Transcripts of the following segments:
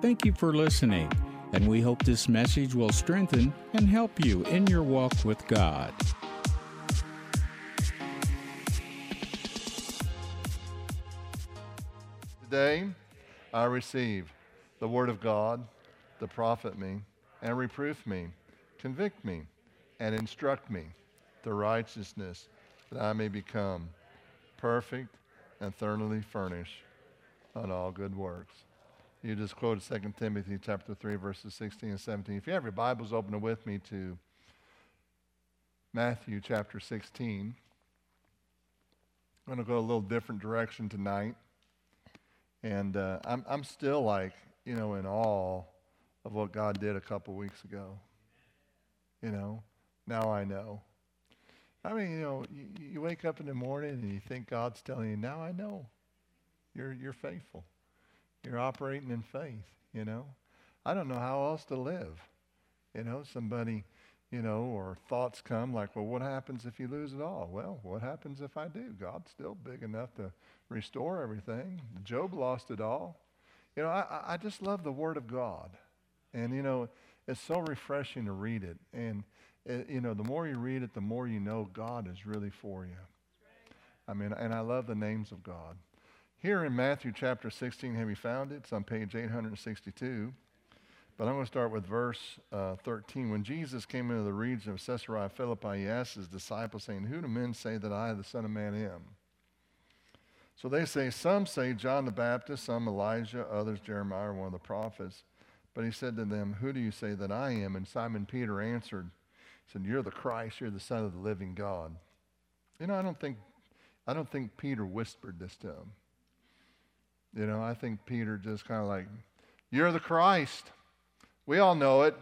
Thank you for listening, and we hope this message will strengthen and help you in your walk with God. Today, I receive the Word of God to profit me and reproof me, convict me, and instruct me to righteousness, that I may become perfect and thoroughly furnished on all good works. You just quoted 2 Timothy chapter 3, verses 16 and 17. If you have your Bibles, open with me to Matthew chapter 16. I'm going to go a little different direction tonight. And uh, I'm, I'm still like, you know, in awe of what God did a couple weeks ago. You know, now I know. I mean, you know, you, you wake up in the morning and you think God's telling you, now I know. You're, you're faithful. You're operating in faith, you know. I don't know how else to live. You know, somebody, you know, or thoughts come like, well, what happens if you lose it all? Well, what happens if I do? God's still big enough to restore everything. Job lost it all. You know, I, I just love the Word of God. And, you know, it's so refreshing to read it. And, it, you know, the more you read it, the more you know God is really for you. I mean, and I love the names of God. Here in Matthew chapter 16, have you found it? It's on page 862. But I'm going to start with verse uh, 13. When Jesus came into the region of Caesarea Philippi, he asked his disciples, saying, Who do men say that I, the Son of Man, am? So they say, Some say John the Baptist, some Elijah, others Jeremiah, one of the prophets. But he said to them, Who do you say that I am? And Simon Peter answered, He said, You're the Christ, you're the Son of the living God. You know, I don't think I don't think Peter whispered this to him. You know, I think Peter just kind of like, You're the Christ. We all know it.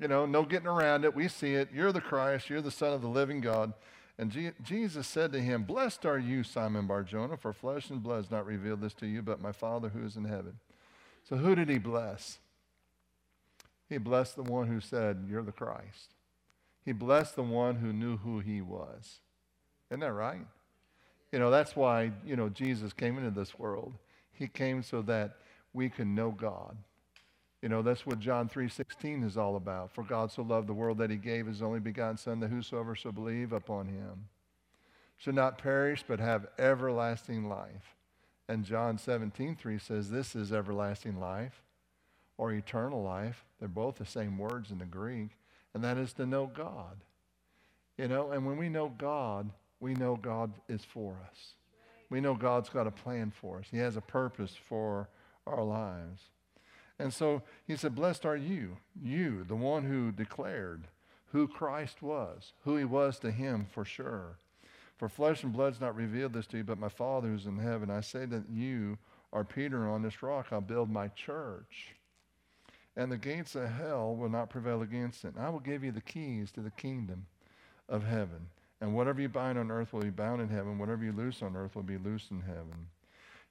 You know, no getting around it. We see it. You're the Christ. You're the Son of the living God. And G- Jesus said to him, Blessed are you, Simon Barjona, for flesh and blood has not revealed this to you, but my Father who is in heaven. So who did he bless? He blessed the one who said, You're the Christ. He blessed the one who knew who he was. Isn't that right? You know, that's why, you know, Jesus came into this world. He came so that we can know God. You know, that's what John 3.16 is all about. For God so loved the world that he gave his only begotten Son, that whosoever shall believe upon him should not perish, but have everlasting life. And John 17.3 says, this is everlasting life or eternal life. They're both the same words in the Greek. And that is to know God. You know, and when we know God, we know God is for us. We know God's got a plan for us. He has a purpose for our lives. And so he said, Blessed are you, you, the one who declared who Christ was, who he was to him for sure. For flesh and blood's not revealed this to you, but my Father who's in heaven. I say that you are Peter, and on this rock I'll build my church. And the gates of hell will not prevail against it. And I will give you the keys to the kingdom of heaven. And whatever you bind on earth will be bound in heaven. Whatever you loose on earth will be loosed in heaven.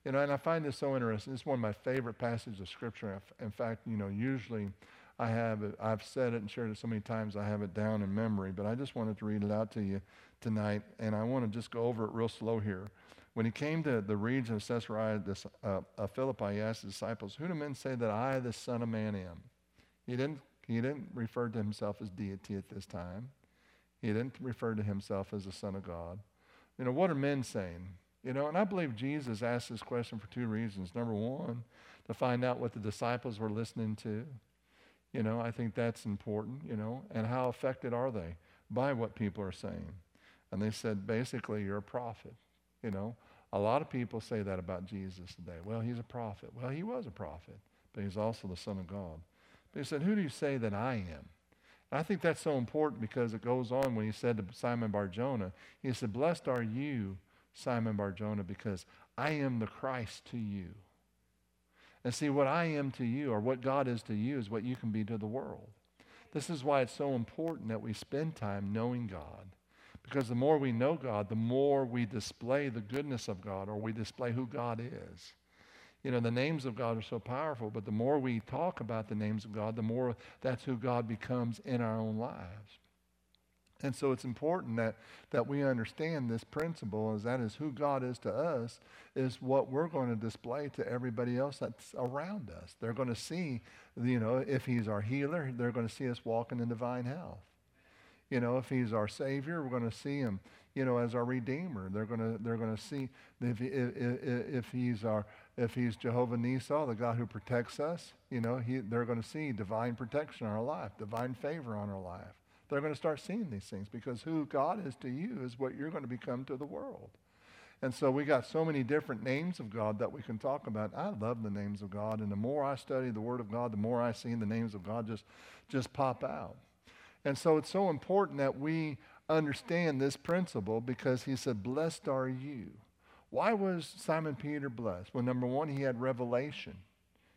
You know, and I find this so interesting. It's one of my favorite passages of Scripture. In fact, you know, usually I have it, I've said it and shared it so many times I have it down in memory, but I just wanted to read it out to you tonight, and I want to just go over it real slow here. When he came to the region of Caesarea this, uh, uh, Philippi, he asked his disciples, Who do men say that I, the Son of Man, am? He didn't, he didn't refer to himself as deity at this time. He didn't refer to himself as the Son of God. You know, what are men saying? You know, and I believe Jesus asked this question for two reasons. Number one, to find out what the disciples were listening to. You know, I think that's important, you know, and how affected are they by what people are saying? And they said, basically, you're a prophet. You know, a lot of people say that about Jesus today. Well, he's a prophet. Well, he was a prophet, but he's also the Son of God. But he said, Who do you say that I am? I think that's so important because it goes on when he said to Simon Barjona, he said, Blessed are you, Simon Barjona, because I am the Christ to you. And see, what I am to you, or what God is to you, is what you can be to the world. This is why it's so important that we spend time knowing God. Because the more we know God, the more we display the goodness of God, or we display who God is. You know, the names of God are so powerful, but the more we talk about the names of God, the more that's who God becomes in our own lives. And so it's important that, that we understand this principle is that is who God is to us, is what we're going to display to everybody else that's around us. They're going to see, you know, if he's our healer, they're going to see us walking in divine health. You know, if he's our savior, we're going to see him, you know, as our redeemer. They're going to, they're to see if, he, if, if he's our, if he's Jehovah Nissi, the God who protects us, you know, he, they're going to see divine protection on our life, divine favor on our life. They're going to start seeing these things because who God is to you is what you're going to become to the world. And so we got so many different names of God that we can talk about. I love the names of God, and the more I study the Word of God, the more I see the names of God just, just pop out. And so it's so important that we understand this principle because he said, Blessed are you. Why was Simon Peter blessed? Well, number one, he had revelation,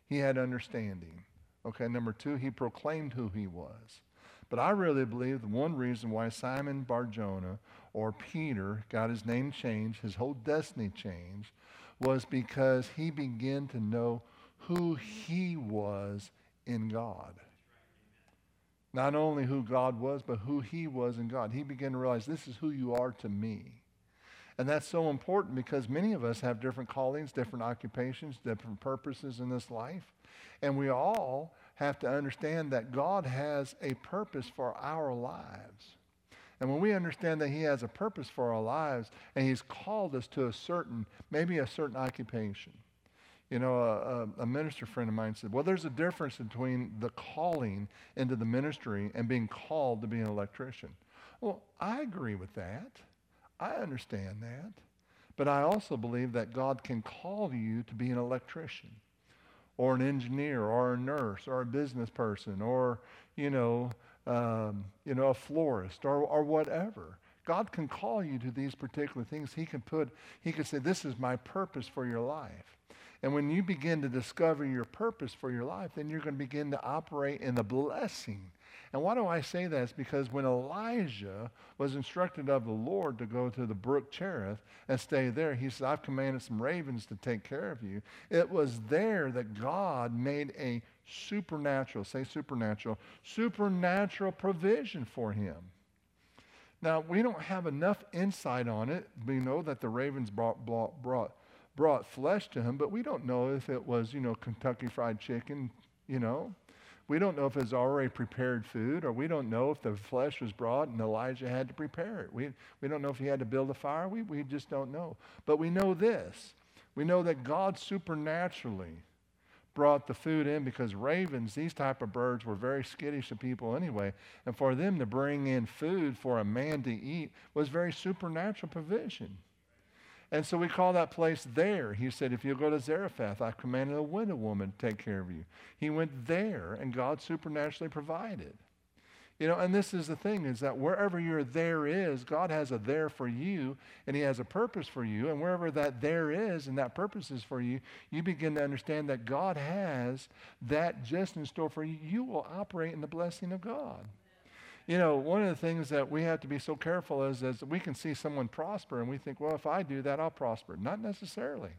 he had understanding. Okay, number two, he proclaimed who he was. But I really believe the one reason why Simon Barjona or Peter got his name changed, his whole destiny changed, was because he began to know who he was in God. Not only who God was, but who he was in God. He began to realize this is who you are to me. And that's so important because many of us have different callings, different occupations, different purposes in this life. And we all have to understand that God has a purpose for our lives. And when we understand that He has a purpose for our lives and He's called us to a certain, maybe a certain occupation, you know, a, a, minister friend of mine said, well, there's a difference between the calling into the ministry and being called to be an electrician. Well, I agree with that. I understand that. But I also believe that God can call you to be an electrician or an engineer or a nurse or a business person or, you know, um, you know, a florist or, or whatever. God can call you to these particular things. He can put, he can say, this is my purpose for your life. And when you begin to discover your purpose for your life, then you're going to begin to operate in the blessing. And why do I say that? It's because when Elijah was instructed of the Lord to go to the brook Cherith and stay there, he said, I've commanded some ravens to take care of you. It was there that God made a supernatural, say supernatural, supernatural provision for him. Now, we don't have enough insight on it. We know that the ravens brought, brought, brought brought flesh to him, but we don't know if it was, you know, Kentucky Fried Chicken, you know. We don't know if it's already prepared food, or we don't know if the flesh was brought and Elijah had to prepare it. We, we don't know if he had to build a fire. We, we just don't know. But we know this. We know that God supernaturally brought the food in because ravens, these type of birds, were very skittish to people anyway. And for them to bring in food for a man to eat was very supernatural provision. And so we call that place there. He said, If you go to Zarephath, I commanded a widow woman to take care of you. He went there, and God supernaturally provided. You know, and this is the thing is that wherever your there is, God has a there for you, and He has a purpose for you. And wherever that there is and that purpose is for you, you begin to understand that God has that just in store for you. You will operate in the blessing of God. You know, one of the things that we have to be so careful is, is we can see someone prosper and we think, well, if I do that, I'll prosper. Not necessarily.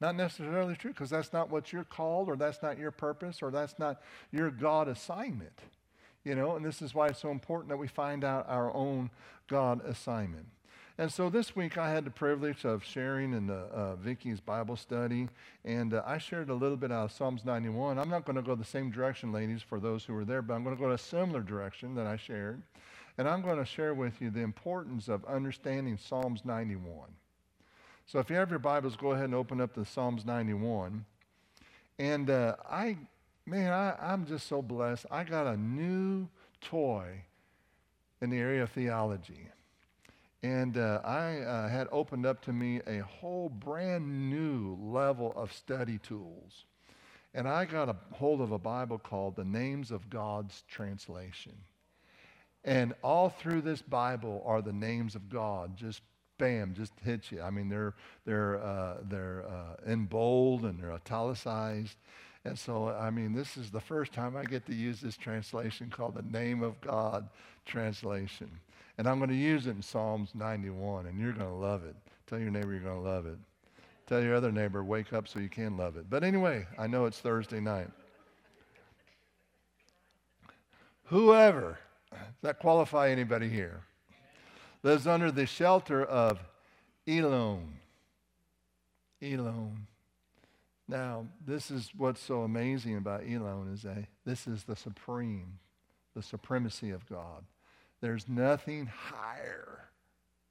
Not necessarily true because that's not what you're called or that's not your purpose or that's not your God assignment. You know, and this is why it's so important that we find out our own God assignment. And so this week I had the privilege of sharing in the, uh, Vicky's Bible study, and uh, I shared a little bit out of Psalms 91. I'm not going to go the same direction, ladies, for those who were there, but I'm going to go a similar direction that I shared. And I'm going to share with you the importance of understanding Psalms 91. So if you have your Bibles, go ahead and open up to Psalms 91. And uh, I, man, I, I'm just so blessed. I got a new toy in the area of theology. And uh, I uh, had opened up to me a whole brand new level of study tools. And I got a hold of a Bible called The Names of God's Translation. And all through this Bible are the names of God, just bam, just hit you. I mean, they're, they're, uh, they're uh, in bold and they're italicized. And so, I mean, this is the first time I get to use this translation called the Name of God translation. And I'm going to use it in Psalms 91, and you're going to love it. Tell your neighbor you're going to love it. Tell your other neighbor, wake up so you can love it. But anyway, I know it's Thursday night. Whoever does that qualify anybody here? Lives under the shelter of Elyon. Elyon. Now, this is what's so amazing about Elyon is that this is the supreme, the supremacy of God. There's nothing higher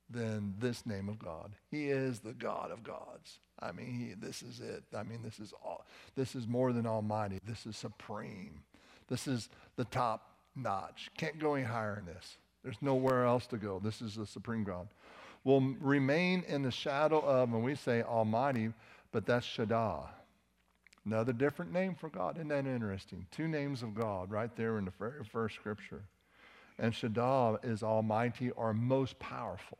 than this name of God. He is the God of gods. I mean, he, this is it. I mean, this is all. This is more than almighty. This is supreme. This is the top notch. Can't go any higher than this. There's nowhere else to go. This is the supreme God. Will remain in the shadow of, when we say Almighty, but that's Shaddai. Another different name for God. Isn't that interesting? Two names of God right there in the very first scripture. And Shaddai is Almighty or most powerful.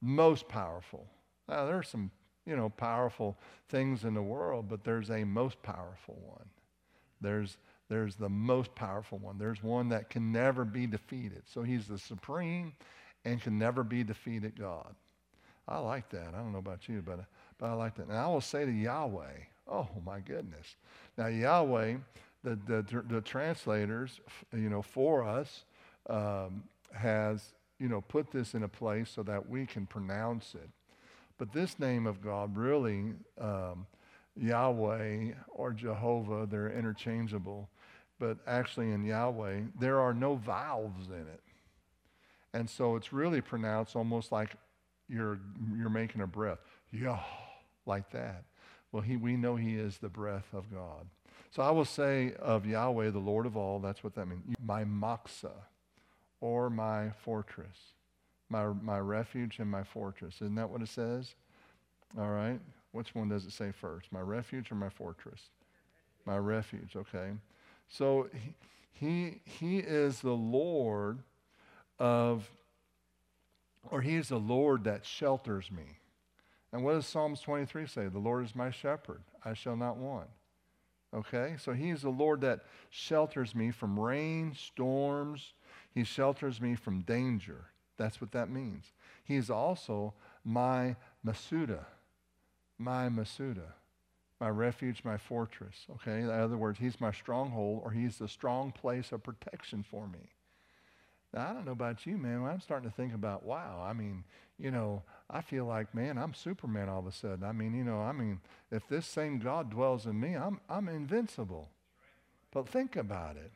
Most powerful. Now, there are some, you know, powerful things in the world, but there's a most powerful one. There's there's the most powerful one. There's one that can never be defeated. So he's the supreme and can never be defeated God. I like that. I don't know about you, but, but I like that. And I will say to Yahweh, oh my goodness. Now, Yahweh, the, the, the translators, you know, for us, um, has, you know, put this in a place so that we can pronounce it. But this name of God really, um, Yahweh or Jehovah, they're interchangeable but actually in Yahweh, there are no vowels in it. And so it's really pronounced almost like you're, you're making a breath. Yah, like that. Well, he, we know he is the breath of God. So I will say of Yahweh, the Lord of all, that's what that means. My moxa, or my fortress, my, my refuge and my fortress. Isn't that what it says? All right. Which one does it say first? My refuge or my fortress? My refuge, okay. So he, he is the Lord of, or he is the Lord that shelters me. And what does Psalms 23 say? The Lord is my shepherd, I shall not want. Okay? So he is the Lord that shelters me from rain, storms. He shelters me from danger. That's what that means. He is also my Masuda. My Masuda my refuge, my fortress. Okay, in other words, he's my stronghold or he's the strong place of protection for me. Now, I don't know about you, man. I'm starting to think about, wow, I mean, you know, I feel like, man, I'm Superman all of a sudden. I mean, you know, I mean, if this same God dwells in me, I'm, I'm invincible. But think about it.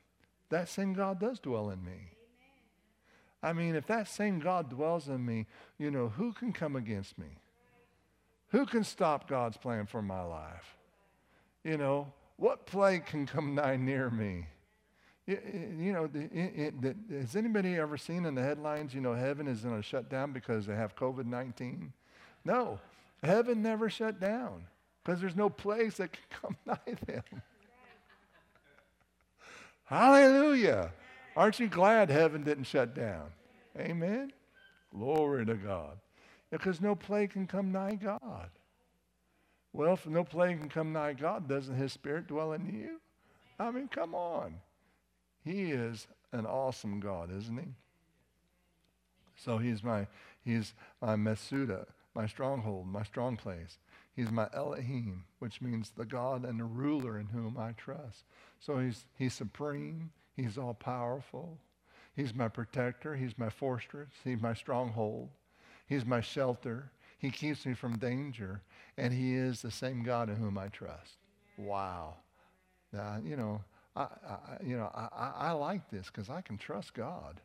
That same God does dwell in me. I mean, if that same God dwells in me, you know, who can come against me? Who can stop God's plan for my life? You know, what plague can come nigh near me? You, you know, it, it, has anybody ever seen in the headlines, you know, heaven is going to shut down because they have COVID 19? No, heaven never shut down because there's no place that can come nigh them. Hallelujah. Aren't you glad heaven didn't shut down? Amen. Glory to God because no plague can come nigh God. Well, if no plague can come nigh God, doesn't his spirit dwell in you? I mean, come on. He is an awesome God, isn't he? So he's my he's my Mesuda, my stronghold, my strong place. He's my Elohim, which means the God and the ruler in whom I trust. So he's he's supreme, he's all powerful. He's my protector, he's my fortress, he's my stronghold. He's my shelter. He keeps me from danger. And He is the same God in whom I trust. Wow. Now, you know, I, I you know, I, I like this because I can trust God.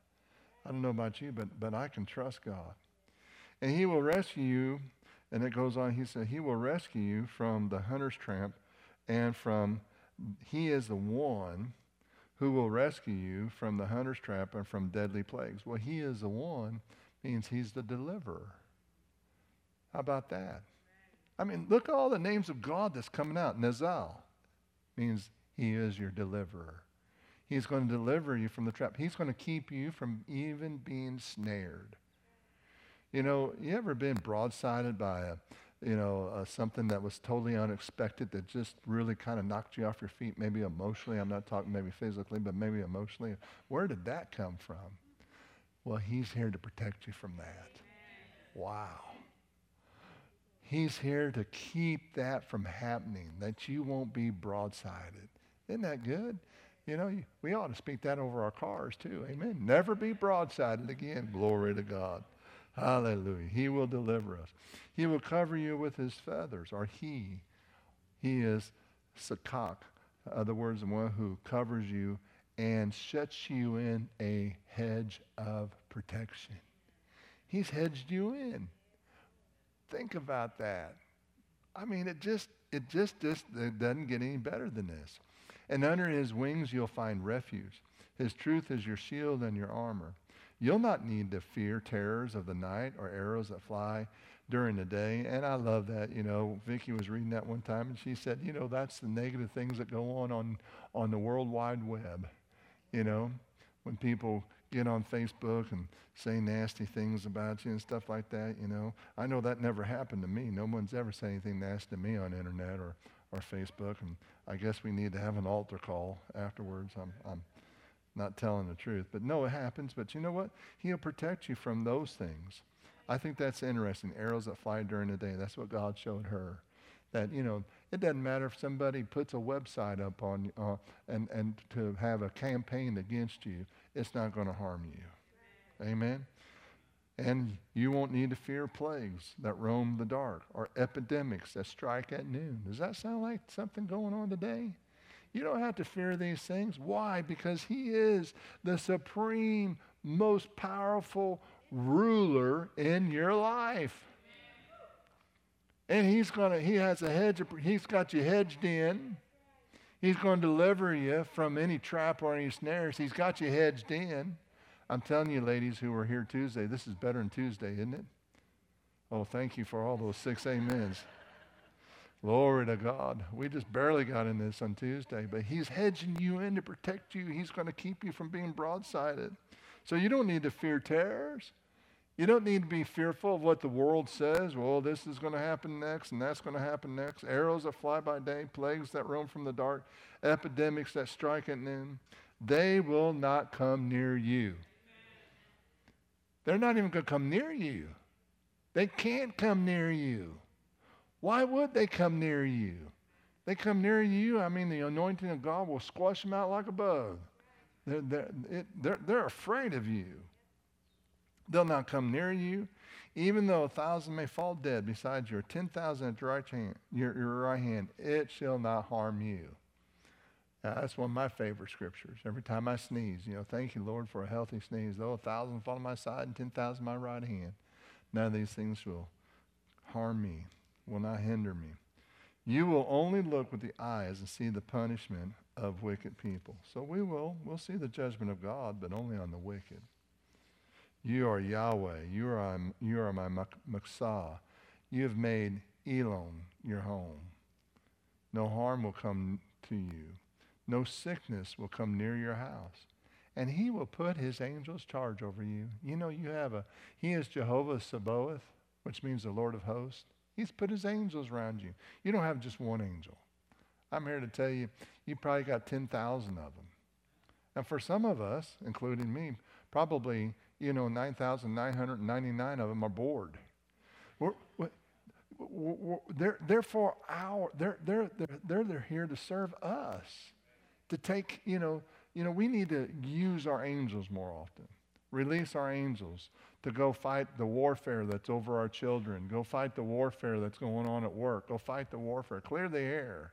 I don't know about you, but, but I can trust God. And He will rescue you. And it goes on, He said, He will rescue you from the hunter's tramp and from, He is the one who will rescue you from the hunter's trap and from deadly plagues. Well, He is the one means he's the deliverer. How about that? I mean, look at all the names of God that's coming out. Nazal means he is your deliverer. He's going to deliver you from the trap. He's going to keep you from even being snared. You know, you ever been broadsided by a, you know, uh, something that was totally unexpected that just really kind of knocked you off your feet, maybe emotionally. I'm not talking maybe physically, but maybe emotionally. Where did that come from? Well, He's here to protect you from that. Wow. He's here to keep that from happening, that you won't be broadsided. Isn't that good? You know, we ought to speak that over our cars too. Amen. Never be broadsided again. Glory to God. Hallelujah. He will deliver us. He will cover you with his feathers, or he. He is Sakak, other uh, words, the one who covers you and shuts you in a hedge of protection. He's hedged you in. Think about that. I mean, it just, it just, just it doesn't get any better than this. And under his wings you'll find refuge. His truth is your shield and your armor. You'll not need to fear terrors of the night or arrows that fly during the day. And I love that. You know, Vicki was reading that one time and she said, you know, that's the negative things that go on on, on the World Wide Web. You know, when people get on Facebook and say nasty things about you and stuff like that, you know. I know that never happened to me. No one's ever said anything nasty to me on internet or, or Facebook. And I guess we need to have an altar call afterwards. I'm, I'm not telling the truth. But no, it happens. But you know what? He'll protect you from those things. I think that's interesting. Arrows that fly during the day. That's what God showed her. That, you know, it doesn't matter if somebody puts a website up on uh, and, and to have a campaign against you, it's not going to harm you. Amen? And you won't need to fear plagues that roam the dark or epidemics that strike at noon. Does that sound like something going on today? You don't have to fear these things. Why? Because He is the supreme, most powerful ruler in your life. And He's gonna, He has a hedge, He's got you hedged in. He's going to deliver you from any trap or any snares. He's got you hedged in. I'm telling you, ladies who were here Tuesday, this is better than Tuesday, isn't it? Oh, thank you for all those six amens. Glory to God. We just barely got in this on Tuesday, but He's hedging you in to protect you. He's going to keep you from being broadsided. So you don't need to fear terrors. You don't need to be fearful of what the world says. Well, this is going to happen next, and that's going to happen next. Arrows that fly by day, plagues that roam from the dark, epidemics that strike at noon. They will not come near you. They're not even going to come near you. They can't come near you. Why would they come near you? They come near you, I mean, the anointing of God will squash them out like a bug. They're, they're, it, they're, they're afraid of you. They'll not come near you. Even though a thousand may fall dead beside you, or ten thousand at your right hand, your, your right hand, it shall not harm you. Now, that's one of my favorite scriptures. Every time I sneeze, you know, thank you, Lord, for a healthy sneeze. Though a thousand fall on my side and ten thousand my right hand, none of these things will harm me, will not hinder me. You will only look with the eyes and see the punishment of wicked people. So we will, we'll see the judgment of God, but only on the wicked. You are Yahweh. You are, um, you are my Maksah. You have made Elyon your home. No harm will come to you. No sickness will come near your house. And he will put his angels charge over you. You know, you have a, he is Jehovah Sabaoth, which means the Lord of hosts. He's put his angels around you. You don't have just one angel. I'm here to tell you, you probably got 10,000 of them. And for some of us, including me, probably you know, 9,999 of them are bored. We're, we're, we're, they're, for our, they're, they're, they're, they're here to serve us. To take, you know, you know, we need to use our angels more often. Release our angels to go fight the warfare that's over our children. Go fight the warfare that's going on at work. Go fight the warfare. Clear the air.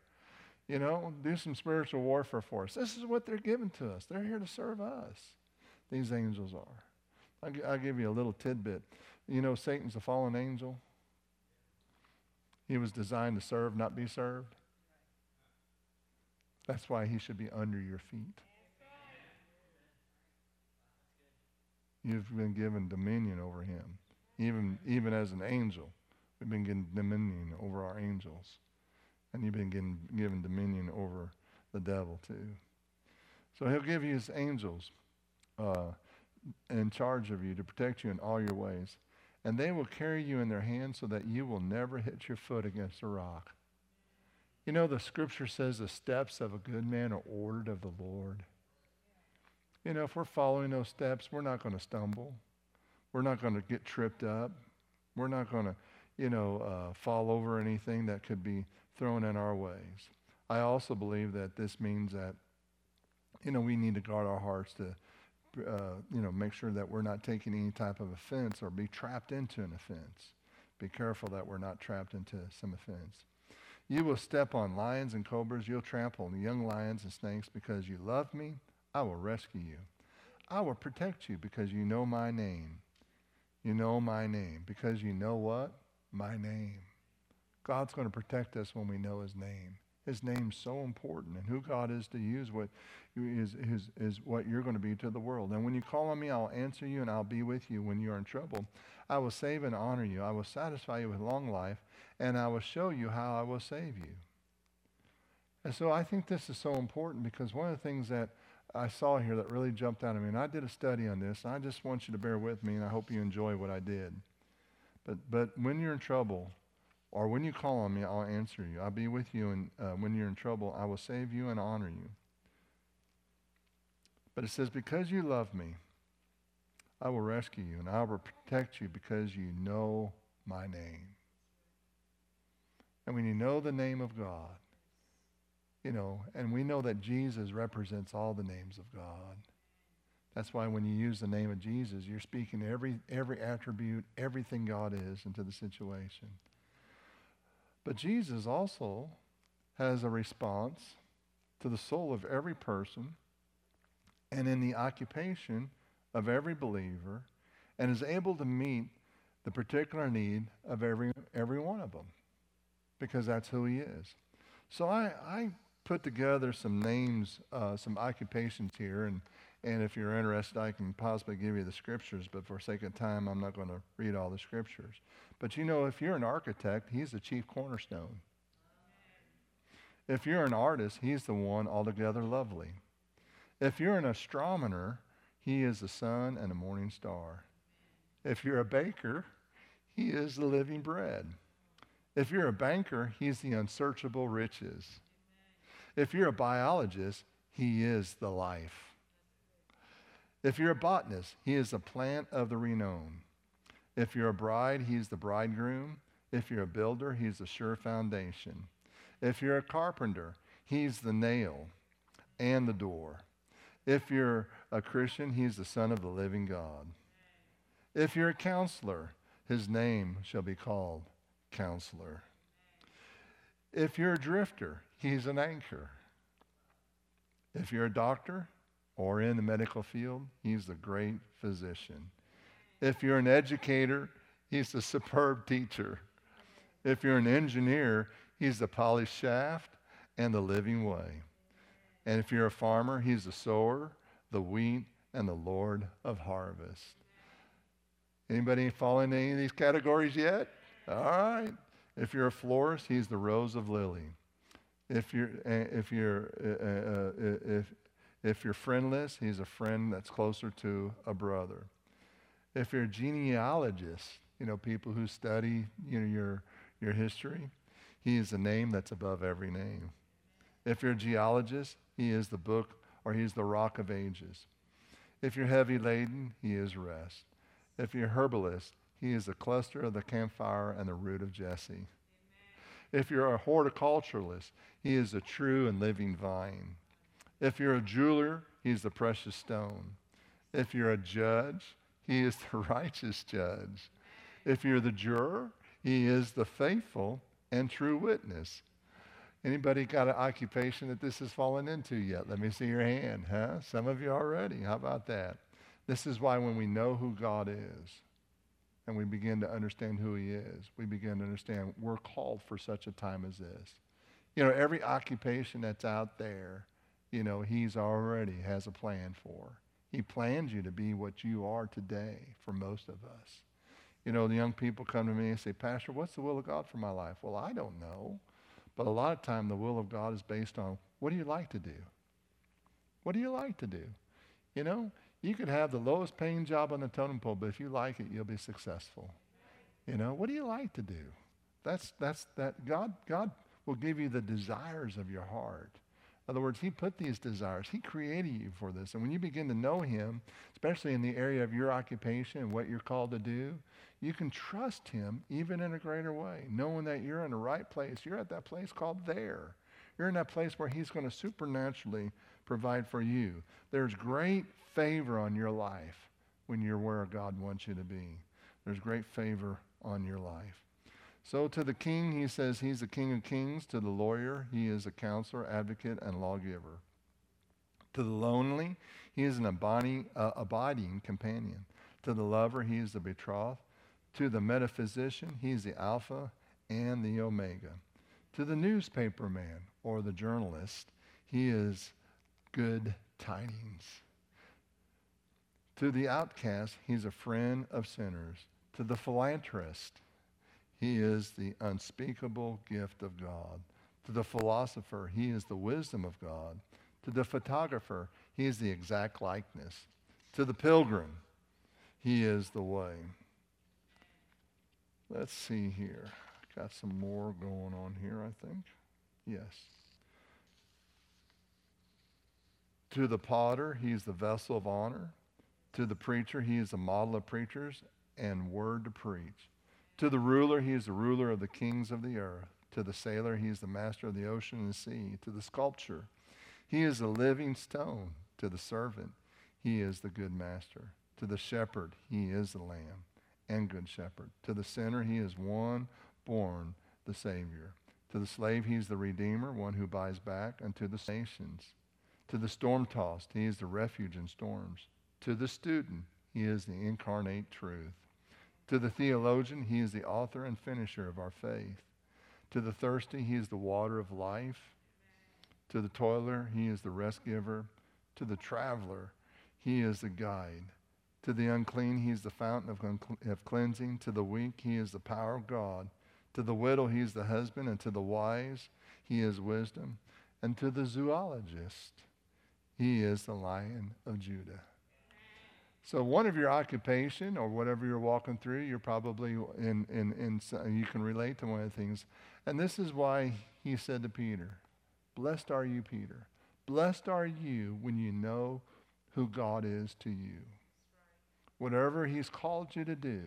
You know, do some spiritual warfare for us. This is what they're giving to us. They're here to serve us. These angels are. I'll give you a little tidbit. You know, Satan's a fallen angel. He was designed to serve, not be served. That's why he should be under your feet. You've been given dominion over him. Even, even as an angel, we've been given dominion over our angels. And you've been given, given dominion over the devil, too. So he'll give you his angels. Uh, in charge of you to protect you in all your ways. And they will carry you in their hands so that you will never hit your foot against a rock. You know, the scripture says the steps of a good man are ordered of the Lord. You know, if we're following those steps, we're not going to stumble. We're not going to get tripped up. We're not going to, you know, uh, fall over anything that could be thrown in our ways. I also believe that this means that you know, we need to guard our hearts to, uh, you know, make sure that we're not taking any type of offense or be trapped into an offense. Be careful that we're not trapped into some offense. You will step on lions and cobras. You'll trample young lions and snakes because you love me. I will rescue you. I will protect you because you know my name. You know my name because you know what? My name. God's going to protect us when we know his name. His name's so important, and who God is to use what is, is, is what you're going to be to the world. And when you call on me, I'll answer you, and I'll be with you when you're in trouble. I will save and honor you. I will satisfy you with long life, and I will show you how I will save you. And so I think this is so important because one of the things that I saw here that really jumped out at me, and I did a study on this, and I just want you to bear with me, and I hope you enjoy what I did. But, but when you're in trouble, or when you call on me, I'll answer you. I'll be with you, and uh, when you're in trouble, I will save you and honor you. But it says, Because you love me, I will rescue you, and I will protect you because you know my name. And when you know the name of God, you know, and we know that Jesus represents all the names of God. That's why when you use the name of Jesus, you're speaking every, every attribute, everything God is into the situation. But Jesus also has a response to the soul of every person and in the occupation of every believer and is able to meet the particular need of every, every one of them because that's who he is. So I, I put together some names, uh, some occupations here, and, and if you're interested, I can possibly give you the scriptures, but for sake of time, I'm not going to read all the scriptures. But you know, if you're an architect, he's the chief cornerstone. If you're an artist, he's the one altogether lovely. If you're an astronomer, he is the sun and the morning star. If you're a baker, he is the living bread. If you're a banker, he's the unsearchable riches. If you're a biologist, he is the life. If you're a botanist, he is the plant of the renown. If you're a bride, he's the bridegroom. If you're a builder, he's the sure foundation. If you're a carpenter, he's the nail and the door. If you're a Christian, he's the Son of the living God. If you're a counselor, his name shall be called Counselor. If you're a drifter, he's an anchor. If you're a doctor or in the medical field, he's the great physician. If you're an educator, he's the superb teacher. If you're an engineer, he's the polished shaft and the living way. And if you're a farmer, he's the sower, the wheat, and the Lord of harvest. Anybody fall into any of these categories yet? All right. If you're a florist, he's the rose of Lily. If you're, eh, if you're, uh, uh, if, if you're friendless, he's a friend that's closer to a brother. If you're a genealogist, you know, people who study, you know, your, your history, he is the name that's above every name. If you're a geologist, he is the book or he is the rock of ages. If you're heavy laden, he is rest. If you're herbalist, he is the cluster of the camphire and the root of Jesse. If you're a horticulturalist, he is a true and living vine. If you're a jeweler, he's the precious stone. If you're a judge, he is the righteous judge. If you're the juror, he is the faithful and true witness. Anybody got an occupation that this has fallen into yet? Let me see your hand, huh? Some of you already. How about that? This is why when we know who God is and we begin to understand who he is, we begin to understand we're called for such a time as this. You know, every occupation that's out there, you know, he's already has a plan for. He plans you to be what you are today for most of us. You know, the young people come to me and say, Pastor, what's the will of God for my life? Well, I don't know. But a lot of time the will of God is based on what do you like to do? What do you like to do? You know, you could have the lowest paying job on the totem pole, but if you like it, you'll be successful. You know, what do you like to do? That's that's that God God will give you the desires of your heart. In other words, He put these desires. He created you for this. And when you begin to know Him, especially in the area of your occupation and what you're called to do, you can trust Him even in a greater way, knowing that you're in the right place. You're at that place called there. You're in that place where He's going to supernaturally provide for you. There's great favor on your life when you're where God wants you to be. There's great favor on your life. So to the king, he says he's the king of kings. To the lawyer, he is a counselor, advocate, and lawgiver. To the lonely, he is an abiding, uh, abiding companion. To the lover, he is the betrothed. To the metaphysician, he is the Alpha and the Omega. To the newspaper man or the journalist, he is good tidings. To the outcast, he's a friend of sinners. To the philanthropist, he is the unspeakable gift of God. To the philosopher, he is the wisdom of God. To the photographer, he is the exact likeness. To the pilgrim, he is the way. Let's see here. Got some more going on here, I think. Yes. To the potter, he is the vessel of honor. To the preacher, he is the model of preachers and word to preach. To the ruler, he is the ruler of the kings of the earth. To the sailor, he is the master of the ocean and sea. To the sculptor, he is the living stone. To the servant, he is the good master. To the shepherd, he is the lamb and good shepherd. To the sinner, he is one born the Savior. To the slave, he is the Redeemer, one who buys back. And to the nations, to the storm tossed, he is the refuge in storms. To the student, he is the incarnate truth. To the theologian, he is the author and finisher of our faith. To the thirsty, he is the water of life. To the toiler, he is the rest giver. To the traveler, he is the guide. To the unclean, he is the fountain of, of cleansing. To the weak, he is the power of God. To the widow, he is the husband. And to the wise, he is wisdom. And to the zoologist, he is the lion of Judah. So one of your occupation or whatever you're walking through, you're probably in, in, in, you can relate to one of the things. And this is why he said to Peter, Blessed are you, Peter. Blessed are you when you know who God is to you. Whatever he's called you to do,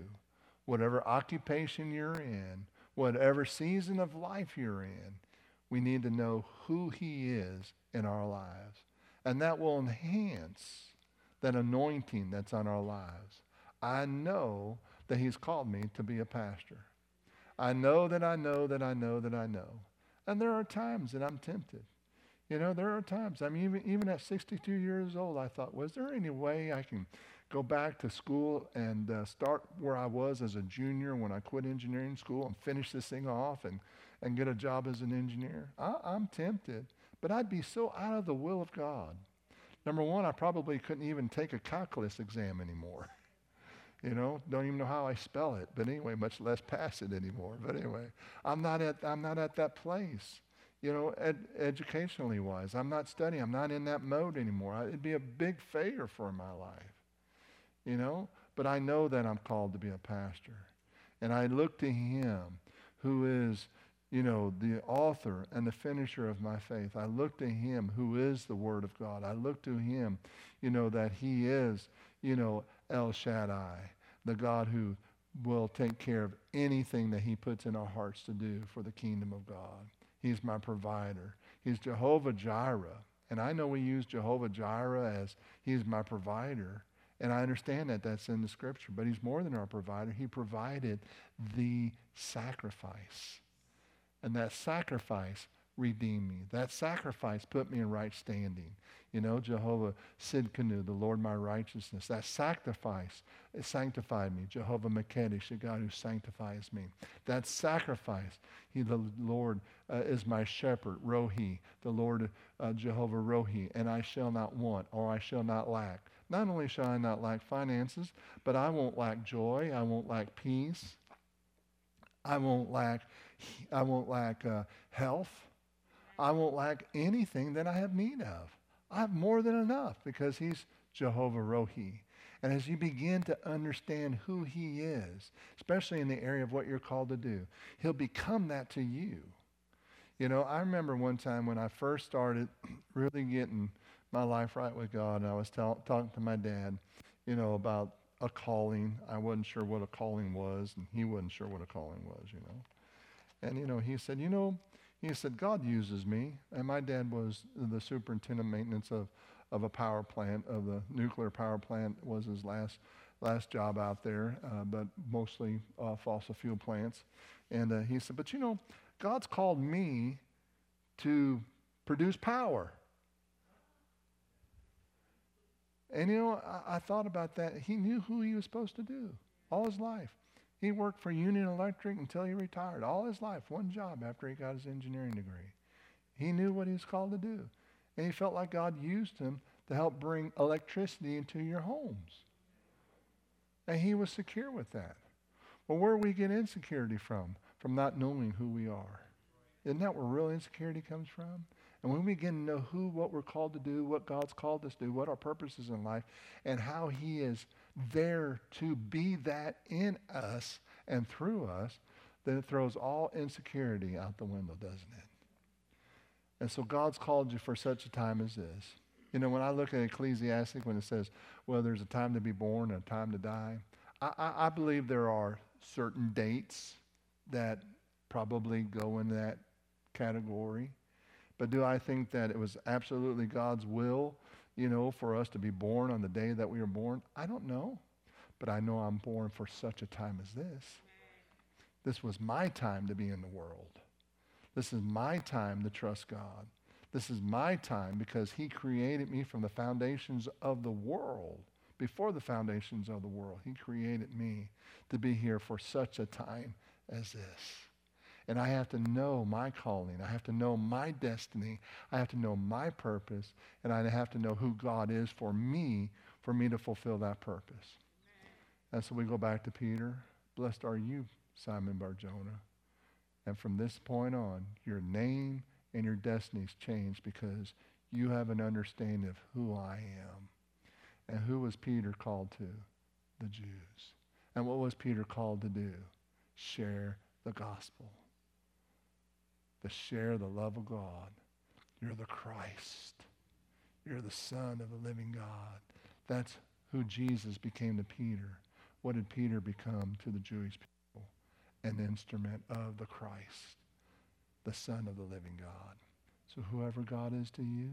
whatever occupation you're in, whatever season of life you're in, we need to know who he is in our lives. And that will enhance that anointing that's on our lives. I know that He's called me to be a pastor. I know that I know that I know that I know. And there are times that I'm tempted. You know, there are times. I mean, even, even at 62 years old, I thought, was there any way I can go back to school and uh, start where I was as a junior when I quit engineering school and finish this thing off and, and get a job as an engineer? I, I'm tempted, but I'd be so out of the will of God. Number one, I probably couldn't even take a calculus exam anymore. You know, don't even know how I spell it, but anyway, much less pass it anymore. But anyway, I'm not at, I'm not at that place, you know, ed- educationally wise. I'm not studying. I'm not in that mode anymore. I, it'd be a big failure for my life, you know, but I know that I'm called to be a pastor. And I look to him who is you know, the author and the finisher of my faith. I look to him who is the Word of God. I look to him, you know, that he is, you know, El Shaddai, the God who will take care of anything that he puts in our hearts to do for the kingdom of God. He's my provider. He's Jehovah Jireh. And I know we use Jehovah Jireh as he's my provider. And I understand that that's in the scripture, but he's more than our provider. He provided the sacrifice. And that sacrifice redeemed me. That sacrifice put me in right standing. You know, Jehovah Sidkenu, the Lord my righteousness. That sacrifice sanctified me. Jehovah Makedesh, the God who sanctifies me. That sacrifice, He, the Lord, uh, is my shepherd, Rohi, the Lord uh, Jehovah Rohi, and I shall not want or I shall not lack. Not only shall I not lack finances, but I won't lack joy. I won't lack peace. I won't lack I won't lack uh, health. I won't lack anything that I have need of. I have more than enough because he's Jehovah Rohi. And as you begin to understand who he is, especially in the area of what you're called to do, he'll become that to you. You know, I remember one time when I first started really getting my life right with God, and I was talking to my dad, you know, about a calling. I wasn't sure what a calling was, and he wasn't sure what a calling was, you know. And, you know, he said, you know, He said, God uses me. And my dad was the superintendent maintenance of, of a power plant, of the nuclear power plant, was his last, last job out there, uh, but mostly uh, fossil fuel plants. And uh, he said, But you know, God's called me to produce power. And you know, I, I, thought about that. He knew who he was supposed to do all his life. He worked for Union Electric until he retired. All his life, one job after he got his engineering degree. He knew what he was called to do. And he felt like God used him to help bring electricity into your homes. And he was secure with that. Well, where do we get insecurity from? From not knowing who we are. Isn't that where real insecurity comes from? And when we begin to know who, what we're called to do, what God's called us to do, what our purpose is in life, and how He is there to be that in us and through us, then it throws all insecurity out the window, doesn't it? And so God's called you for such a time as this. You know, when I look at Ecclesiastes, when it says, well, there's a time to be born and a time to die, I, I, I believe there are certain dates that probably go in that category. But do I think that it was absolutely God's will, you know, for us to be born on the day that we were born? I don't know. But I know I'm born for such a time as this. This was my time to be in the world. This is my time to trust God. This is my time because He created me from the foundations of the world. Before the foundations of the world, He created me to be here for such a time as this. And I have to know my calling. I have to know my destiny. I have to know my purpose. And I have to know who God is for me, for me to fulfill that purpose. And so we go back to Peter. Blessed are you, Simon Barjona. And from this point on, your name and your destinies change because you have an understanding of who I am. And who was Peter called to? The Jews. And what was Peter called to do? Share the gospel to share the love of God. You're the Christ. You're the Son of the living God. That's who Jesus became to Peter. What did Peter become to the Jewish people? An instrument of the Christ, the Son of the living God. So whoever God is to you,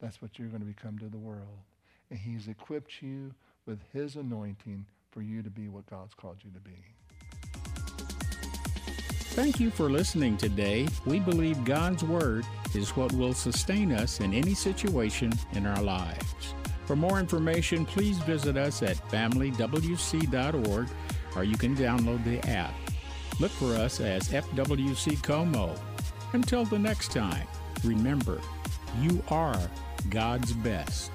that's what you're going to become to the world. And he's equipped you with his anointing for you to be what God's called you to be. Thank you for listening today. We believe God's Word is what will sustain us in any situation in our lives. For more information, please visit us at familywc.org or you can download the app. Look for us as FWC Como. Until the next time, remember, you are God's best.